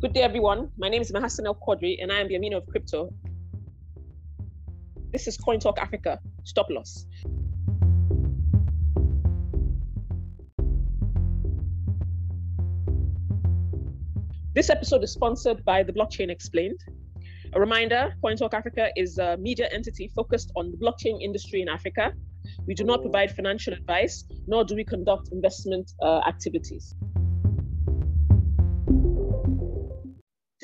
Good day, everyone. My name is Mahassan El Quadri, and I am the Amino of Crypto. This is Coin Talk Africa. Stop loss. This episode is sponsored by the Blockchain Explained. A reminder Coin Talk Africa is a media entity focused on the blockchain industry in Africa. We do not provide financial advice, nor do we conduct investment uh, activities.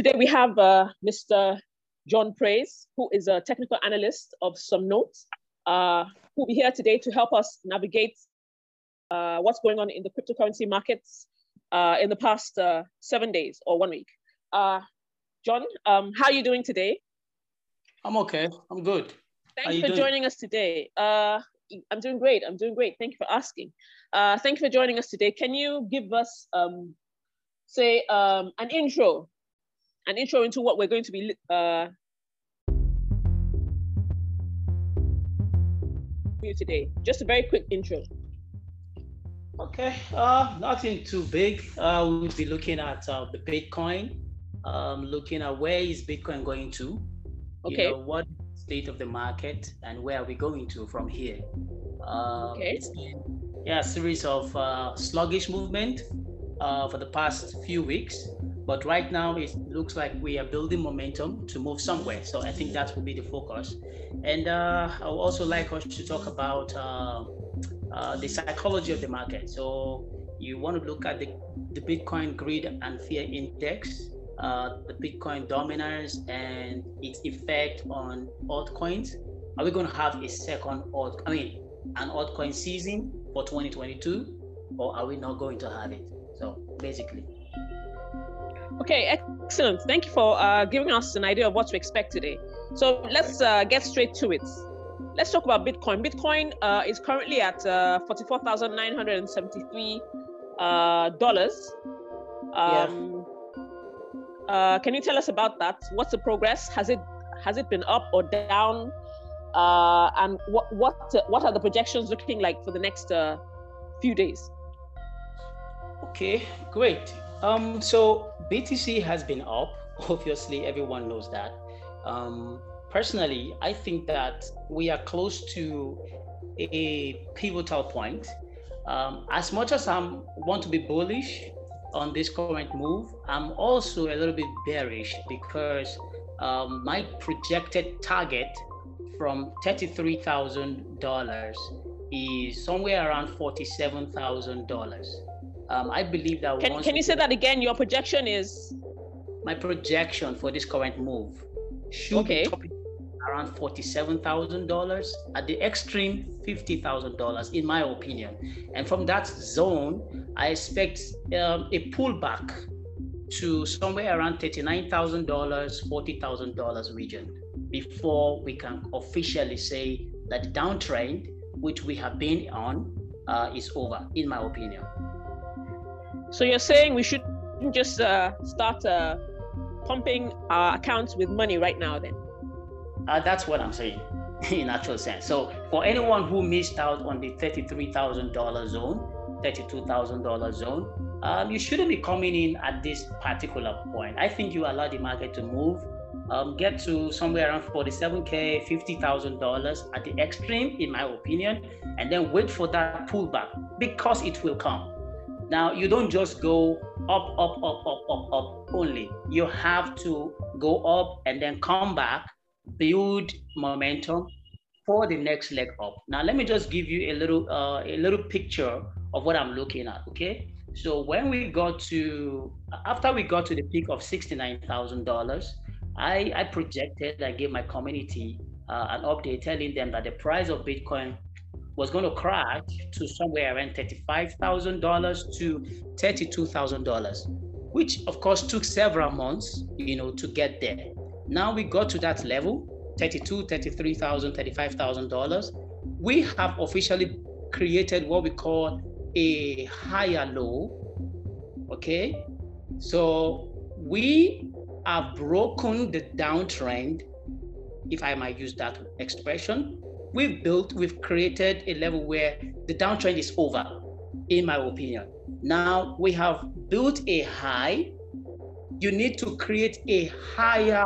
Today we have uh, Mr. John Praise, who is a technical analyst of some notes, uh, who will be here today to help us navigate uh, what's going on in the cryptocurrency markets uh, in the past uh, seven days or one week. Uh, John, um, how are you doing today? I'm okay. I'm good. Thank you for doing? joining us today. Uh, I'm doing great. I'm doing great. Thank you for asking. Uh, thank you for joining us today. Can you give us, um, say, um, an intro, an intro into what we're going to be uh, you today? Just a very quick intro. Okay, uh, nothing too big. Uh, we'll be looking at uh, the Bitcoin, um, looking at where is Bitcoin going to, okay. You know, what state of the market, and where are we going to from here. Uh, okay. Yeah, a series of uh, sluggish movement uh, for the past few weeks, but right now it looks like we are building momentum to move somewhere. So I think that will be the focus. And uh, I would also like us to talk about uh, uh, the psychology of the market. So you want to look at the, the Bitcoin greed and fear index, uh, the Bitcoin dominance and its effect on altcoins. Are we going to have a second alt, I mean, an altcoin season for 2022, or are we not going to have it? So basically. Okay, excellent. Thank you for uh, giving us an idea of what to expect today. So let's uh, get straight to it let's talk about Bitcoin. Bitcoin uh, is currently at uh, forty-four thousand nine hundred and seventy-three uh, dollars. Um, yeah. uh, can you tell us about that? What's the progress? Has it has it been up or down? Uh, and what what what are the projections looking like for the next uh, few days? Okay, great. Um, so BTC has been up. Obviously, everyone knows that. Um, personally, I think that we are close to a pivotal point. Um, as much as I want to be bullish on this current move, I'm also a little bit bearish because um, my projected target from $33,000 is somewhere around $47,000. Um, I believe that. Can, can you say that again? Your projection is? My projection for this current move should okay. be around $47,000, at the extreme, $50,000, in my opinion. And from that zone, I expect um, a pullback to somewhere around $39,000, $40,000 region before we can officially say that the downtrend, which we have been on, uh, is over, in my opinion. So you're saying we shouldn't just uh, start uh, pumping our accounts with money right now, then? Uh, that's what I'm saying in actual sense. So for anyone who missed out on the $33,000 zone, $32,000 zone, um, you shouldn't be coming in at this particular point. I think you allow the market to move, um, get to somewhere around 47K, $50,000 at the extreme, in my opinion, and then wait for that pullback because it will come. Now, you don't just go up, up, up, up, up, up only. You have to go up and then come back build momentum for the next leg up. Now, let me just give you a little uh, a little picture of what I'm looking at. Okay, so when we got to after we got to the peak of sixty nine thousand dollars, I I projected I gave my community uh, an update telling them that the price of Bitcoin was going to crash to somewhere around $35,000 to $32,000, which of course took several months, you know, to get there. Now we got to that level, 32, 33,000, 35,000 dollars. We have officially created what we call a higher low. Okay, so we have broken the downtrend, if I might use that expression. We've built, we've created a level where the downtrend is over, in my opinion. Now we have built a high you need to create a higher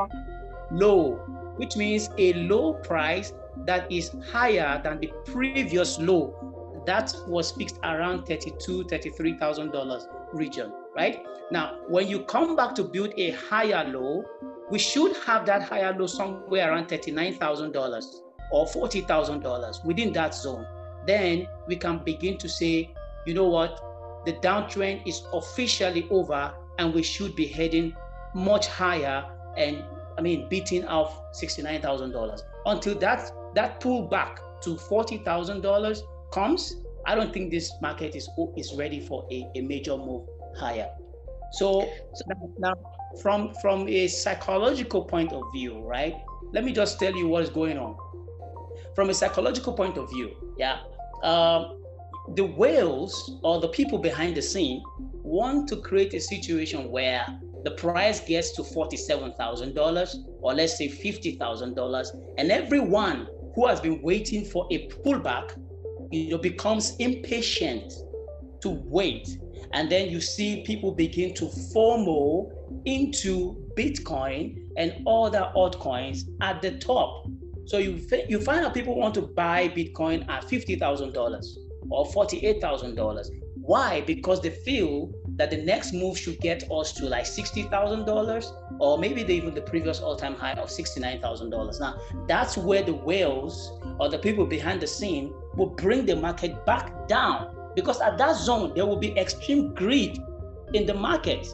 low, which means a low price that is higher than the previous low that was fixed around 32 $33,000 region, right? Now, when you come back to build a higher low, we should have that higher low somewhere around $39,000 or $40,000 within that zone. Then we can begin to say, you know what, the downtrend is officially over and we should be heading much higher and I mean beating off $69,000. Until that that pullback to $40,000 comes, I don't think this market is is ready for a, a major move higher. So, so now from from a psychological point of view, right? Let me just tell you what is going on. From a psychological point of view, yeah, um, the whales or the people behind the scene want to create a situation where the price gets to $47,000 or let's say $50,000 and everyone who has been waiting for a pullback you know becomes impatient to wait and then you see people begin to FOMO into Bitcoin and other altcoins at the top. So you, you find out people want to buy Bitcoin at $50,000 or $48,000. Why? Because they feel that the next move should get us to like $60,000 or maybe even the previous all-time high of $69,000. Now, that's where the whales or the people behind the scene will bring the market back down because at that zone, there will be extreme greed in the market.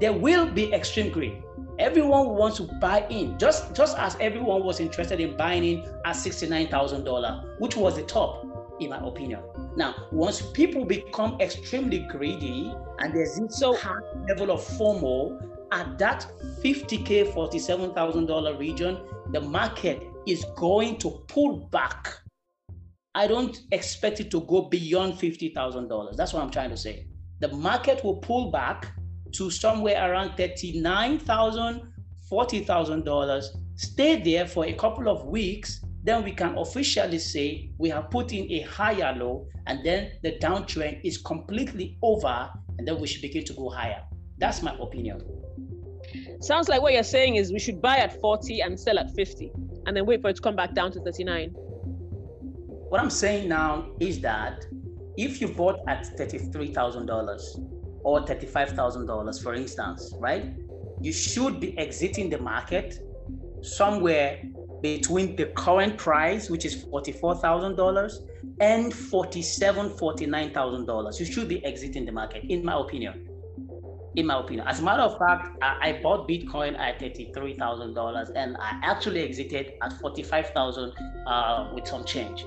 There will be extreme greed. Everyone wants to buy in, just, just as everyone was interested in buying in at $69,000, which was the top, in my opinion. Now, once people become extremely greedy and there's this so, high level of FOMO at that 50K, $47,000 region, the market is going to pull back I don't expect it to go beyond $50,000. That's what I'm trying to say. The market will pull back to somewhere around $39,000, $40,000, stay there for a couple of weeks, then we can officially say we have put in a higher low, and then the downtrend is completely over, and then we should begin to go higher. That's my opinion. Sounds like what you're saying is we should buy at 40 and sell at 50, and then wait for it to come back down to 39. What I'm saying now is that if you bought at $33,000 or $35,000, for instance, right, you should be exiting the market somewhere between the current price, which is $44,000, and $47,000, $49,000. You should be exiting the market, in my opinion. In my opinion. As a matter of fact, I, bought Bitcoin at $33,000 and I actually exited at 45,000 uh, with some change.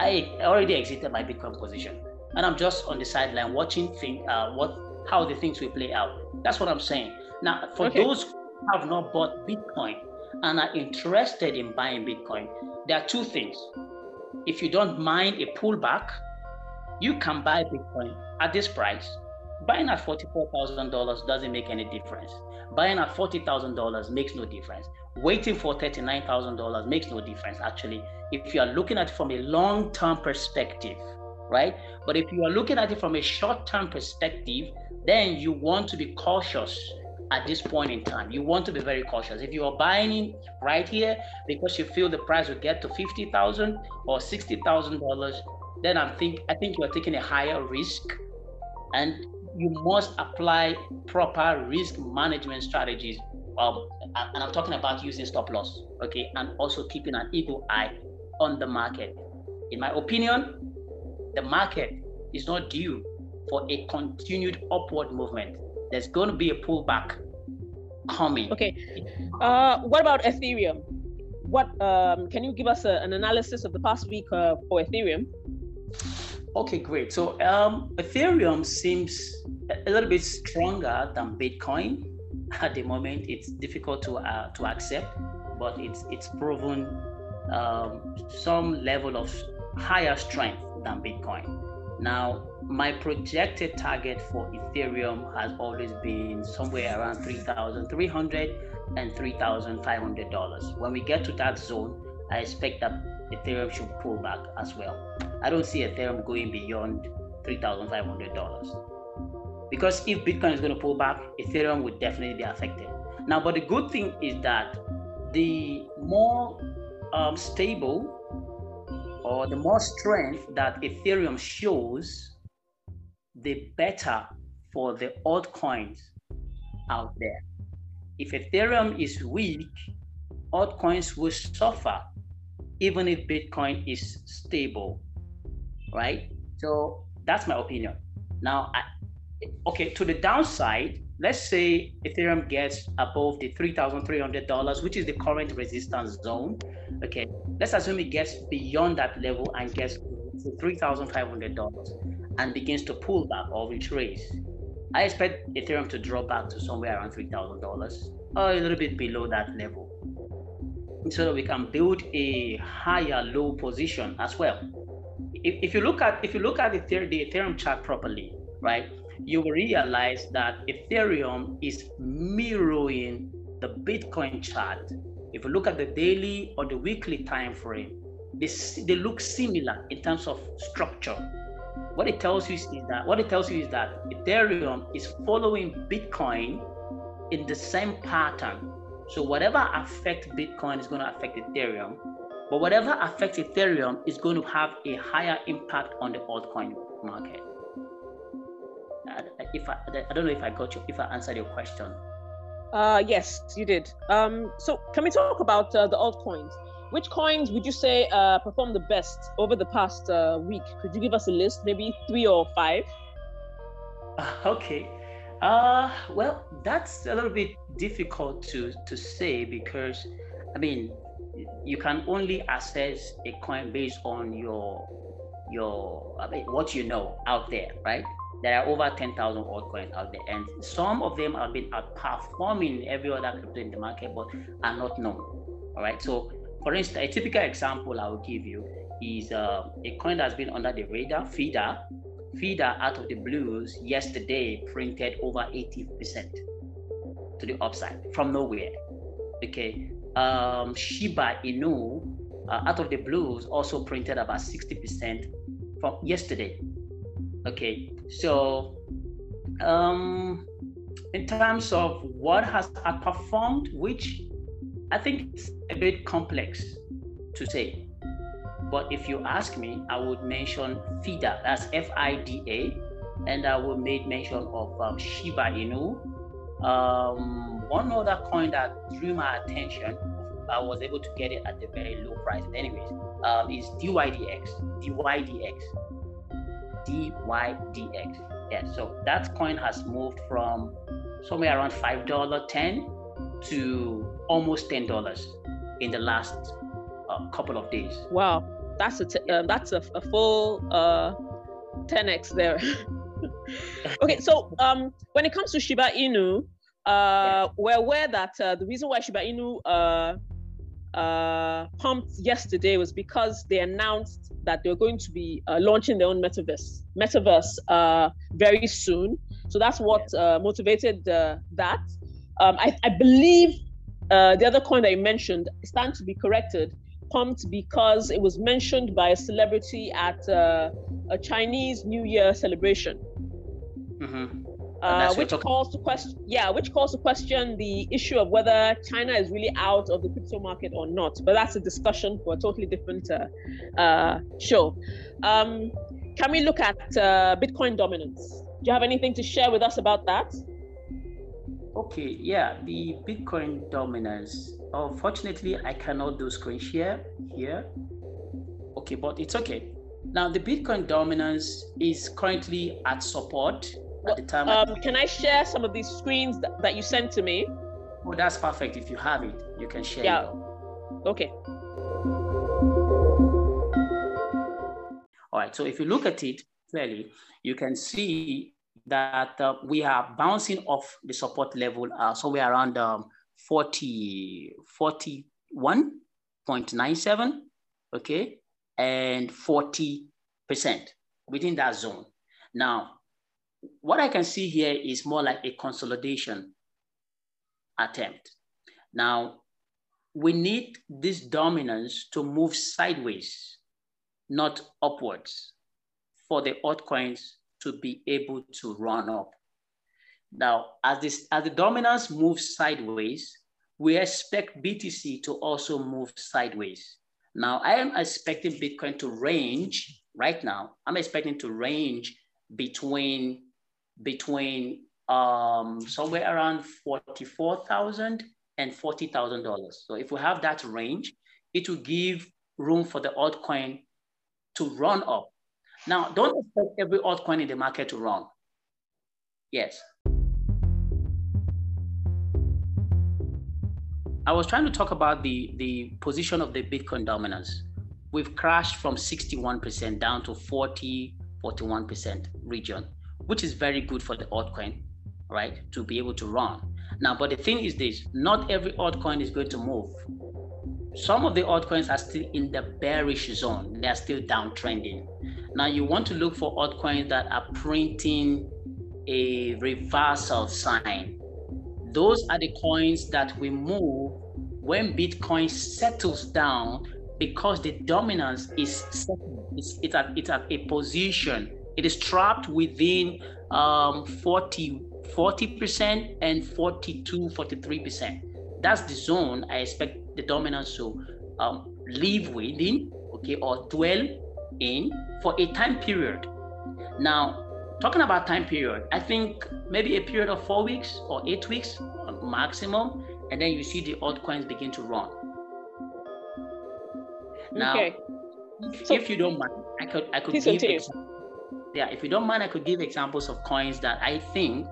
I already exited my Bitcoin position, and I'm just on the sideline watching thing, uh, what how the things will play out. That's what I'm saying. Now, for okay. those who have not bought Bitcoin and are interested in buying Bitcoin, there are two things. If you don't mind a pullback, you can buy Bitcoin at this price. Buying at $44,000 doesn't make any difference. Buying at $40,000 makes no difference. Waiting for $39,000 makes no difference, actually, if you are looking at it from a long term perspective, right? But if you are looking at it from a short term perspective, then you want to be cautious at this point in time. You want to be very cautious. If you are buying in right here because you feel the price will get to fifty thousand or sixty thousand dollars, then I think I think you are taking a higher risk, and you must apply proper risk management strategies. Um, and I'm talking about using stop loss, okay, and also keeping an eagle eye on the market. In my opinion, the market is not due for a continued upward movement. There's going to be a pullback coming. Okay. Uh, what about Ethereum? What um, can you give us a, an analysis of the past week uh, for Ethereum? Okay, great. So um, Ethereum seems a little bit stronger than Bitcoin at the moment. It's difficult to uh, to accept, but it's it's proven um, some level of higher strength than Bitcoin. Now, my projected target for Ethereum has always been somewhere around $3,300 and $3,500. When we get to that zone, I expect that Ethereum should pull back as well. I don't see Ethereum going beyond $3,500. Because if Bitcoin is going to pull back, Ethereum would definitely be affected. Now, but the good thing is that the more um, stable or the more strength that Ethereum shows, the better for the altcoins out there. If Ethereum is weak, altcoins will suffer even if Bitcoin is stable, right? So that's my opinion. Now, I, okay, to the downside, let's say Ethereum gets above the $3,300, which is the current resistance zone. Okay, let's assume it gets beyond that level and gets to $3,500 and begins to pull back or retrace. I expect Ethereum to drop back to somewhere around $3,000 or a little bit below that level so that we can build a higher low position as well. If, if you look at if you look at the, the Ethereum chart properly, right, you will realize that Ethereum is mirroring the Bitcoin chart. If you look at the daily or the weekly time frame, they, they look similar in terms of structure. What it tells you is that what it tells you is that Ethereum is following Bitcoin in the same pattern so whatever affects Bitcoin is going to affect Ethereum, but whatever affects Ethereum is going to have a higher impact on the altcoin market. Uh, if I, I don't know if I got you, if I answered your question. Uh, yes, you did. Um, so can we talk about uh, the altcoins? Which coins would you say uh, performed the best over the past uh, week? Could you give us a list, maybe three or five? okay. Uh, well, that's a little bit difficult to to say because, I mean, you can only assess a coin based on your your I mean, what you know out there, right? There are over 10,000 altcoins out there, and some of them have been outperforming every other crypto in the market, but are not known. All right. So, for instance, a typical example I will give you is uh, a coin that's been under the radar, FIDA, FIDA out of the blues yesterday printed over 80% to the upside from nowhere. Okay. Um, Shiba Inu uh, out of the blues also printed about 60% from yesterday. Okay. So, um, in terms of what has outperformed, which I think it's a bit complex to say. But if you ask me, I would mention FIDA, that's F I D A, and I would make mention of um, Shiba Inu. Um, one other coin that drew my attention, I was able to get it at a very low price. Anyways, um, is DYDX. DYDX. DYDX. Yeah, so that coin has moved from somewhere around $5.10 to almost $10 in the last uh, couple of days. Wow that's a t- um, that's a, a full uh, 10x there. okay, so um, when it comes to Shiba Inu, uh, we're aware that uh, the reason why Shiba Inu uh, uh, pumped yesterday was because they announced that they're going to be uh, launching their own metaverse metaverse uh, very soon. So that's what uh, motivated uh, that. Um, I, I, believe uh, the other coin that you mentioned stands to be corrected pumped because it was mentioned by a celebrity at uh, a Chinese New Year celebration. Mm-hmm. Uh, which calls to question, yeah, which calls to question the issue of whether China is really out of the crypto market or not. But that's a discussion for a totally different uh, uh, show. Um, can we look at uh, Bitcoin dominance? Do you have anything to share with us about that? Okay, yeah, the Bitcoin dominance Unfortunately, I cannot do screen share here. Okay, but it's okay. Now the Bitcoin dominance is currently at support at the time. Um, can I share some of these screens that, that you sent to me? Oh, that's perfect. If you have it, you can share yeah. Okay. All right. So if you look at it clearly, you can see that uh, we are bouncing off the support level uh, somewhere around um, 40, 41.97, okay, and 40% within that zone. Now, what I can see here is more like a consolidation attempt. Now, we need this dominance to move sideways, not upwards, for the altcoins to be able to run up Now, as this as the dominance moves sideways, we expect BTC to also move sideways. Now, I am expecting Bitcoin to range right now. I'm expecting to range between between um, somewhere around forty-four thousand and forty thousand dollars. So if we have that range, it will give room for the altcoin to run up. Now, don't expect every altcoin in the market to run. Yes. I was trying to talk about the, the position of the Bitcoin dominance. We've crashed from 61% down to 40, 41% region, which is very good for the altcoin, right? To be able to run. Now, but the thing is this, not every altcoin is going to move. Some of the altcoins are still in the bearish zone. They're still downtrending. Now you want to look for altcoins that are printing a reversal sign. Those are the coins that we move when Bitcoin settles down because the dominance is it's, it's, at, it's at a position. It is trapped within um, 40, 40% and 42, 43%. That's the zone I expect the dominance to um, live within, okay, or dwell in for a time period. Now, talking about time period, I think maybe a period of four weeks or eight weeks maximum, and then you see the altcoins begin to run. Now, okay. so, if you don't mind, I could I could give yeah, if you don't mind, I could give examples of coins that I think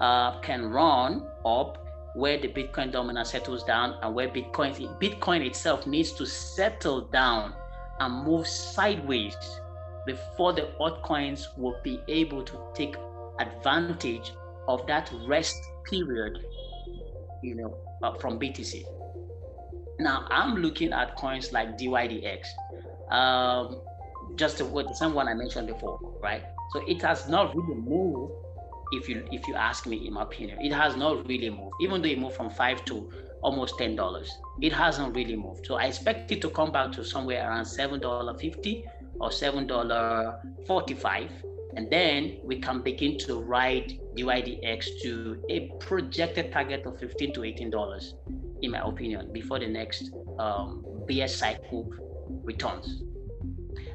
uh, can run up where the Bitcoin dominance settles down and where Bitcoin Bitcoin itself needs to settle down and move sideways before the altcoins will be able to take advantage of that rest period, you know, uh, from BTC. Now I'm looking at coins like DYDX, um, just the, the same one I mentioned before, right? So it has not really moved. If you if you ask me, in my opinion, it has not really moved. Even though it moved from five to almost ten dollars, it hasn't really moved. So I expect it to come back to somewhere around seven dollar fifty or seven dollar forty five, and then we can begin to ride DYDX to a projected target of fifteen to eighteen dollars in my opinion, before the next um, BS cycle returns.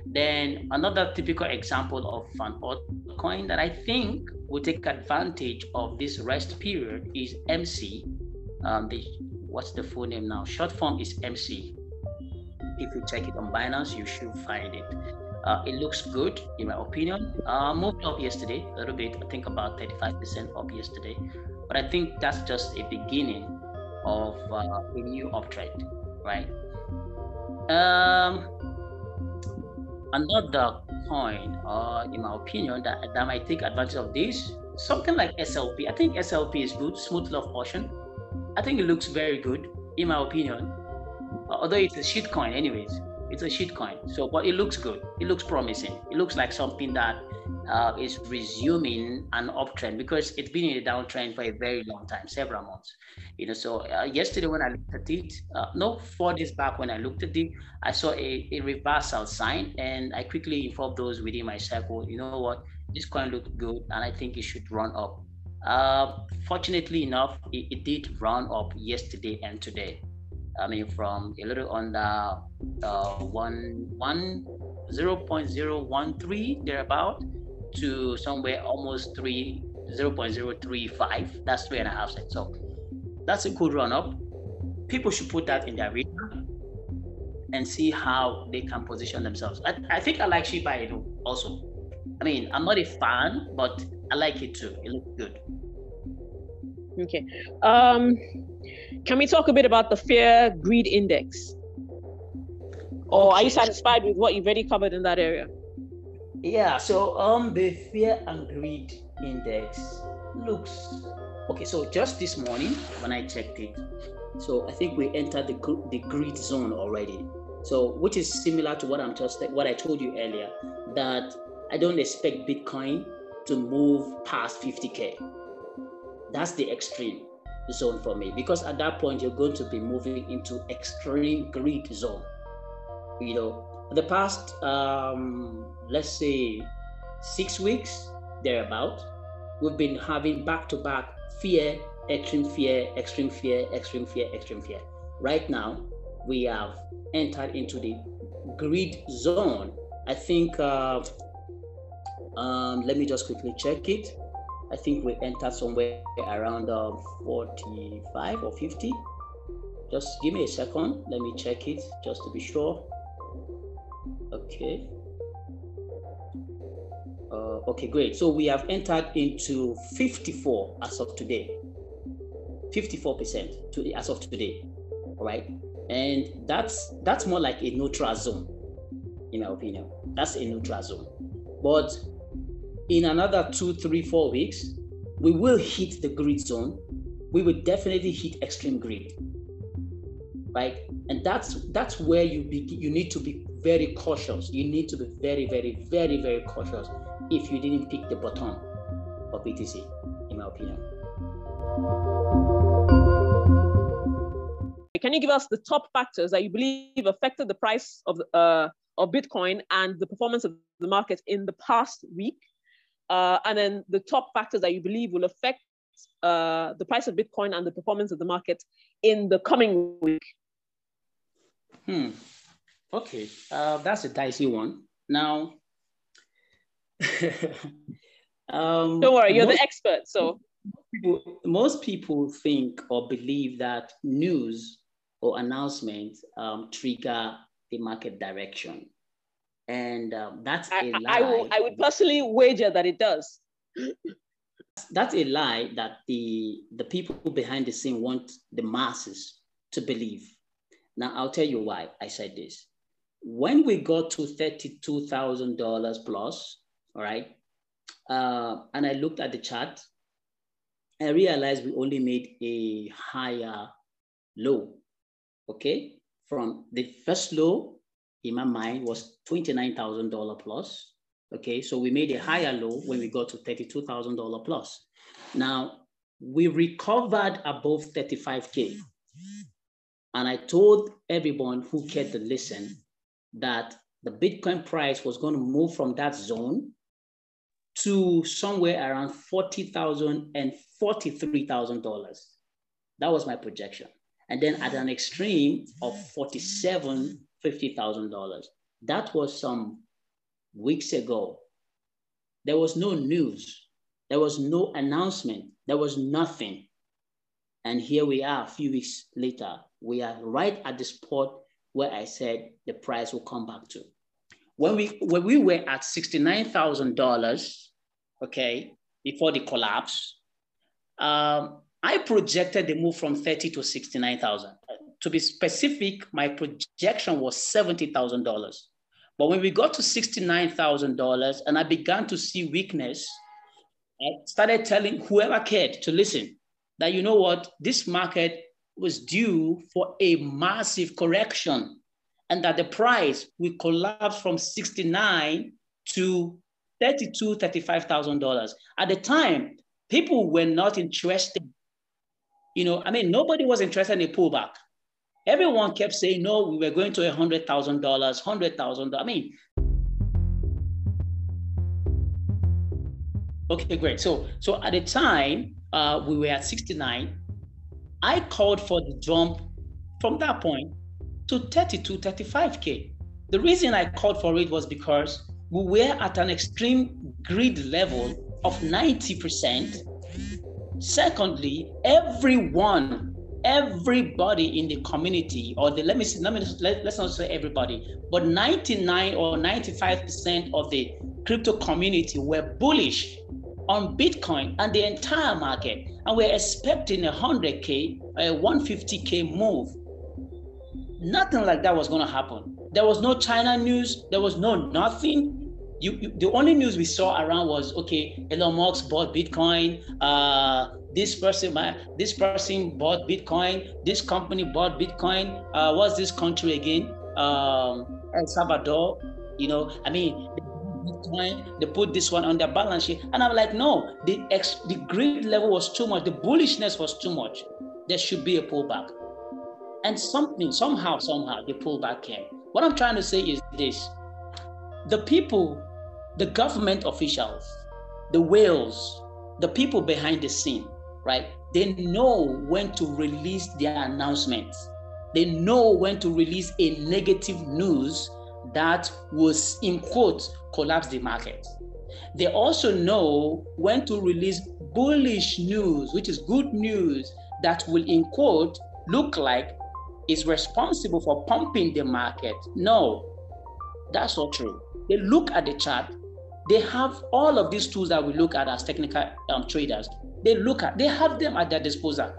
Then another typical example of an altcoin that I think will take advantage of this rest period is MC. Um, the, what's the full name now? Short form is MC. If you check it on Binance, you should find it. Uh, it looks good, in my opinion. Uh, moved up yesterday a little bit. I think about 35% up yesterday. But I think that's just a beginning of uh, a new uptrend, right? Um, another coin, uh, in my opinion, that, that might take advantage of this, something like SLP. I think SLP is good, Smooth Love Potion. I think it looks very good, in my opinion. Although it's a shit coin, anyways it's a shit coin. So, but it looks good. It looks promising. It looks like something that uh, is resuming an uptrend because it's been in a downtrend for a very long time, several months. You know, so uh, yesterday when I looked at it, uh, no, four days back when I looked at it, I saw a, a reversal sign, and I quickly informed those within my circle. You know what? This coin looked good, and I think it should run up. Uh, fortunately enough, it, it did run up yesterday and today. I mean, from a little under uh, one one zero point zero one three thereabout to somewhere almost three zero point zero three five. That's three and a half cents. So that's a good run up. People should put that in their radar and see how they can position themselves. I, I think I like Shiba Inu also. I mean, I'm not a fan, but I like it too. It looks good. Okay. Um, can we talk a bit about the fear greed index? Or are you satisfied with what you've already covered in that area? Yeah, so um the fear and greed index looks okay. So just this morning when I checked it, so I think we entered the the greed zone already. So which is similar to what I'm just what I told you earlier that I don't expect Bitcoin to move past 50k. That's the extreme zone for me because at that point you're going to be moving into extreme greed zone you know the past um let's say six weeks thereabout we've been having back to back fear, extreme fear, extreme fear, extreme fear, extreme fear. Right now, we have entered into the greed zone. I think, uh, um, let me just quickly check it. I think we entered somewhere around uh, 45 or 50. Just give me a second. Let me check it just to be sure. Okay. Uh, okay, great. So we have entered into 54 as of today. 54% to as of today. All right. And that's that's more like a neutral zone, in my opinion. That's a neutral zone. But in another two, three, four weeks, we will hit the greed zone. We will definitely hit extreme greed, Right? And that's that's where you be you need to be very cautious. You need to be very, very, very, very cautious if you didn't pick the bottom of BTC, in my opinion. Can you give us the top factors that you believe affected the price of uh, of Bitcoin and the performance of the market in the past week? Uh, and then the top factors that you believe will affect uh, the price of Bitcoin and the performance of the market in the coming week? Hmm. Okay, uh, that's a dicey one. Now, um, don't worry, you're most, the expert. So, people, most people think or believe that news or announcements um, trigger the market direction, and um, that's I, a lie. I, will, I would personally wager that it does. that's a lie that the the people behind the scene want the masses to believe. Now, I'll tell you why I said this when we got to $32,000 plus, all right, uh, and I looked at the chart, I realized we only made a higher low, okay? From the first low in my mind was $29,000 plus, okay? So we made a higher low when we got to $32,000 plus. Now, we recovered above 35K. And I told everyone who cared to listen that the Bitcoin price was going to move from that zone to somewhere around $40,000 and $43,000. That was my projection. And then at an extreme of $47,000, $50,000. That was some weeks ago. There was no news. There was no announcement. There was nothing. And here we are a few weeks later. We are right at the spot where I said the price will come back to. When we when we were at $69,000, okay, before the collapse, um, I projected the move from 30 to 69,000. To be specific, my projection was $70,000. But when we got to $69,000 and I began to see weakness, I started telling whoever cared to listen that, you know what, this market was due for a massive correction and that the price will collapse from 69 to 32, $35,000. At the time, people were not interested. You know, I mean, nobody was interested in a pullback. Everyone kept saying, no, we were going to $100,000, $100,000. I mean, okay, great. So, so at the time, uh, we were at 69 I called for the jump from that point to 32, 35K. The reason I called for it was because we were at an extreme greed level of 90%. Secondly, everyone, everybody in the community, or the let me let me let, let's not say everybody, but 99 or 95% of the crypto community were bullish on Bitcoin and the entire market. And we're expecting a 100K, a 150K move. Nothing like that was going to happen. There was no China news, there was no nothing. You, you, the only news we saw around was okay, Elon Musk bought Bitcoin. Uh, this person, this person bought Bitcoin. This company bought Bitcoin. Uh, what's this country again? Um, El Salvador. You know, I mean, Bitcoin, they put this one on their balance sheet. And I'm like, no, the ex, the greed level was too much, the bullishness was too much. There should be a pullback. And something, somehow, somehow, the pullback came. What I'm trying to say is this the people, the government officials, the whales, the people behind the scene, right? They know when to release their announcements. They know when to release a negative news that was, in quotes, collapse the market. They also know when to release bullish news, which is good news that will, in quote, look like is responsible for pumping the market. No, that's not true. They look at the chart. They have all of these tools that we look at as technical um, traders. They look at, they have them at their disposal.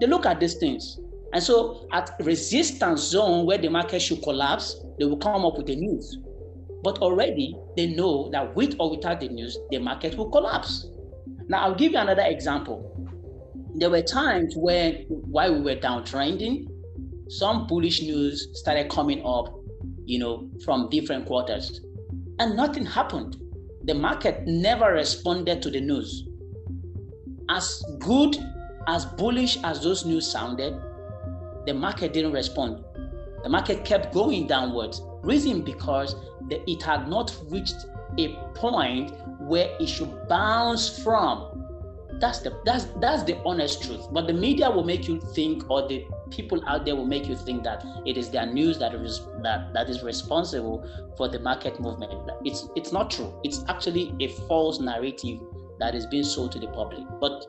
They look at these things. And so at resistance zone where the market should collapse, they will come up with the news. But already they know that with or without the news, the market will collapse. Now I'll give you another example. There were times when while we were downtrending, some bullish news started coming up, you know, from different quarters, and nothing happened. The market never responded to the news. As good, as bullish as those news sounded, the market didn't respond. The market kept going downwards. Reason because the, it had not reached a point where it should bounce from. That's the that's that's the honest truth. But the media will make you think, or the people out there will make you think that it is their news that is that, that is responsible for the market movement. It's it's not true. It's actually a false narrative that is being sold to the public. But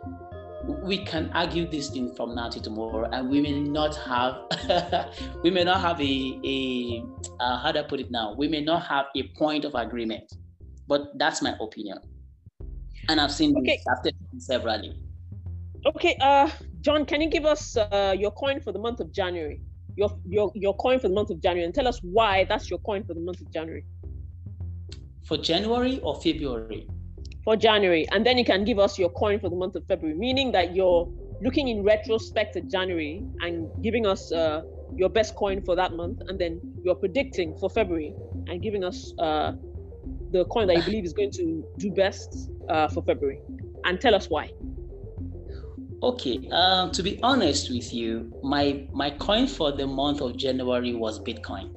we can argue this thing from now to tomorrow, and we may not have we may not have a a uh, how do I put it now? We may not have a point of agreement, but that's my opinion, and I've seen okay. this after severally. Okay, uh, John, can you give us uh, your coin for the month of January? Your your your coin for the month of January, and tell us why that's your coin for the month of January. For January or February? For January, and then you can give us your coin for the month of February, meaning that you're looking in retrospect at January and giving us uh, your best coin for that month, and then you're predicting for February and giving us uh, the coin that you believe is going to do best uh, for February, and tell us why. Okay, um, to be honest with you, my my coin for the month of January was Bitcoin.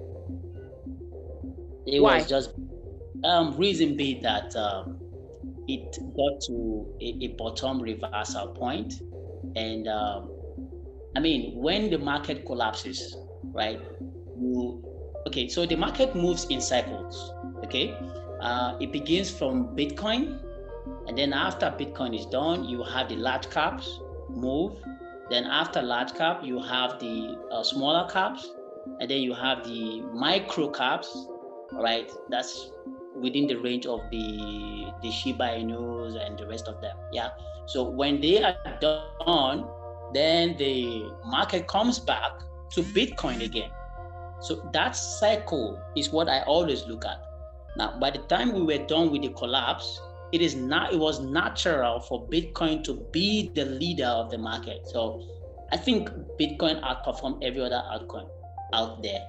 It why? was just um, reason being that um, it got to a, a bottom reversal point, and um, I mean when the market collapses, right? You okay? So the market moves in cycles. Okay, uh, it begins from Bitcoin, and then after Bitcoin is done, you have the large caps move. Then after large cap, you have the uh, smaller caps, and then you have the micro caps. Right, that's within the range of the the Shiba Inus and the rest of them. Yeah. So when they are done, then the market comes back to Bitcoin again. So that cycle is what I always look at. Now, by the time we were done with the collapse, it is not it was natural for Bitcoin to be the leader of the market. So I think Bitcoin outperformed every other altcoin out there.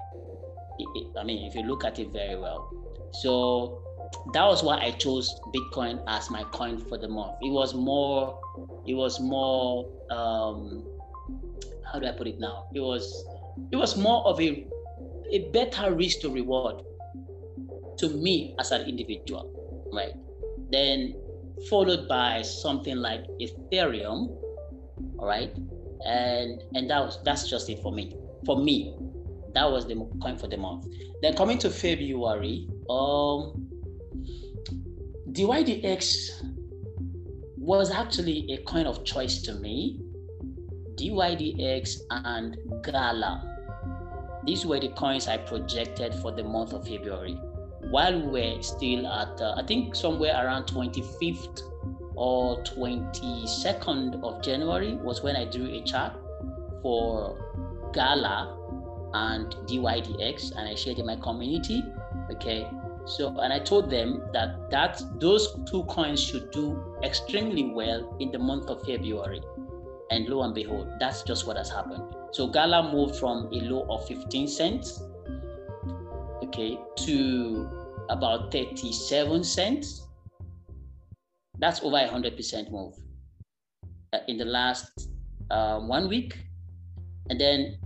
I mean, if you look at it very well. So that was why I chose Bitcoin as my coin for the month. It was more, it was more, um, how do I put it now? It was, it was more of a, a better risk to reward to me as an individual, right? Then followed by something like Ethereum, all right? And and that was that's just it for me. For me, that was the coin for the month. Then coming to February, um, DYDX was actually a coin of choice to me. DYDX and Gala. These were the coins I projected for the month of February. While we were still at, uh, I think, somewhere around 25th or 22nd of January was when I drew a chart for Gala and DYDX and I shared in my community. Okay. So, and I told them that that those two coins should do extremely well in the month of February. And lo and behold, that's just what has happened. So Gala moved from a low of 15 cents, okay, to about 37 cents. That's over a 100% move uh, in the last uh, one week. And then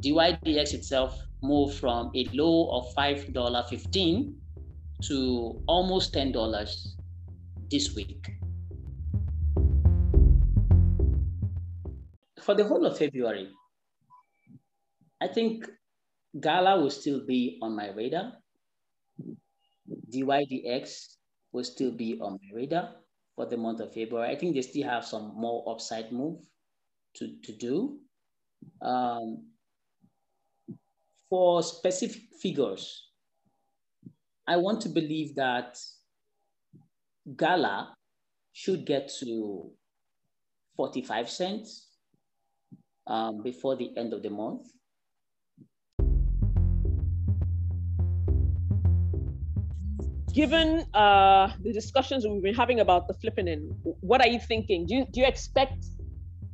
DYDX itself moved from a low of $5.15 to almost $10 this week. For the whole of February, I think Gala will still be on my radar. DYDX will still be on my radar for the month of February. I think they still have some more upside move to, to do. Um, for specific figures, I want to believe that Gala should get to 45 cents um, before the end of the month. Given uh, the discussions we've been having about the flippening, what are you thinking? Do you, do you expect,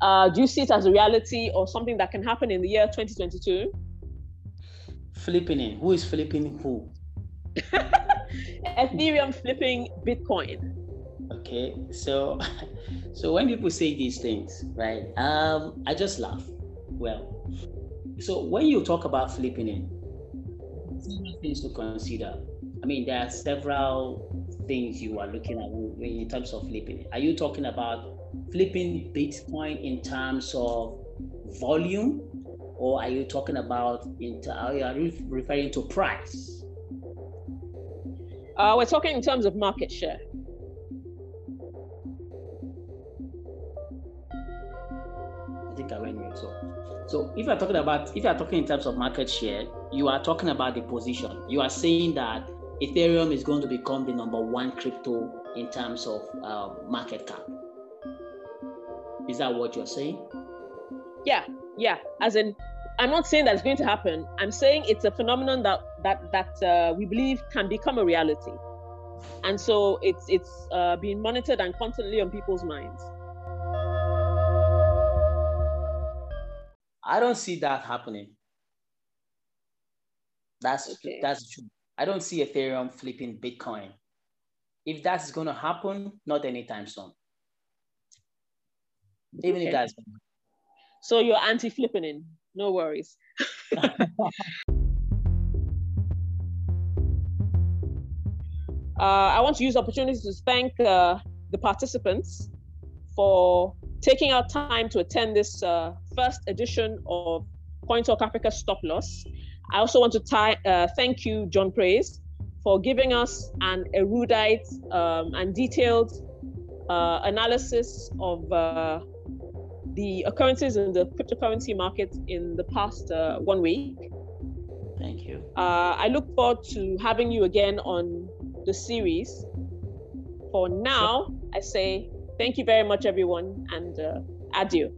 uh, do you see it as a reality or something that can happen in the year 2022? Flippening. Who is flipping who? Ethereum flipping Bitcoin. Okay, so so when people say these things, right? Um, I just laugh. Well, so when you talk about flippening, several things to consider. I mean, there are several things you are looking at in terms of flipping. Are you talking about flipping Bitcoin in terms of volume, or are you talking about in are you referring to price? Uh, we're talking in terms of market share. I think I went with so. So if you're talking about if you're talking in terms of market share, you are talking about the position. You are saying that Ethereum is going to become the number one crypto in terms of uh, market cap. Is that what you're saying? Yeah, yeah. As in, I'm not saying that's going to happen. I'm saying it's a phenomenon that that that uh, we believe can become a reality, and so it's it's uh, being monitored and constantly on people's minds. I don't see that happening. That's okay. that's true. I don't see Ethereum flipping Bitcoin. If that's going to happen, not anytime soon. Even okay. if that's. So you're anti-flippening. No worries. uh, I want to use opportunity to thank uh, the participants for taking our time to attend this uh, first edition of Coin Talk Africa Stop Loss. I also want to tie, uh, thank you, John Praise, for giving us an erudite um, and detailed uh, analysis of uh, the occurrences in the cryptocurrency market in the past uh, one week. Thank you. Uh, I look forward to having you again on the series. For now, I say Thank you very much, everyone, and uh, adieu.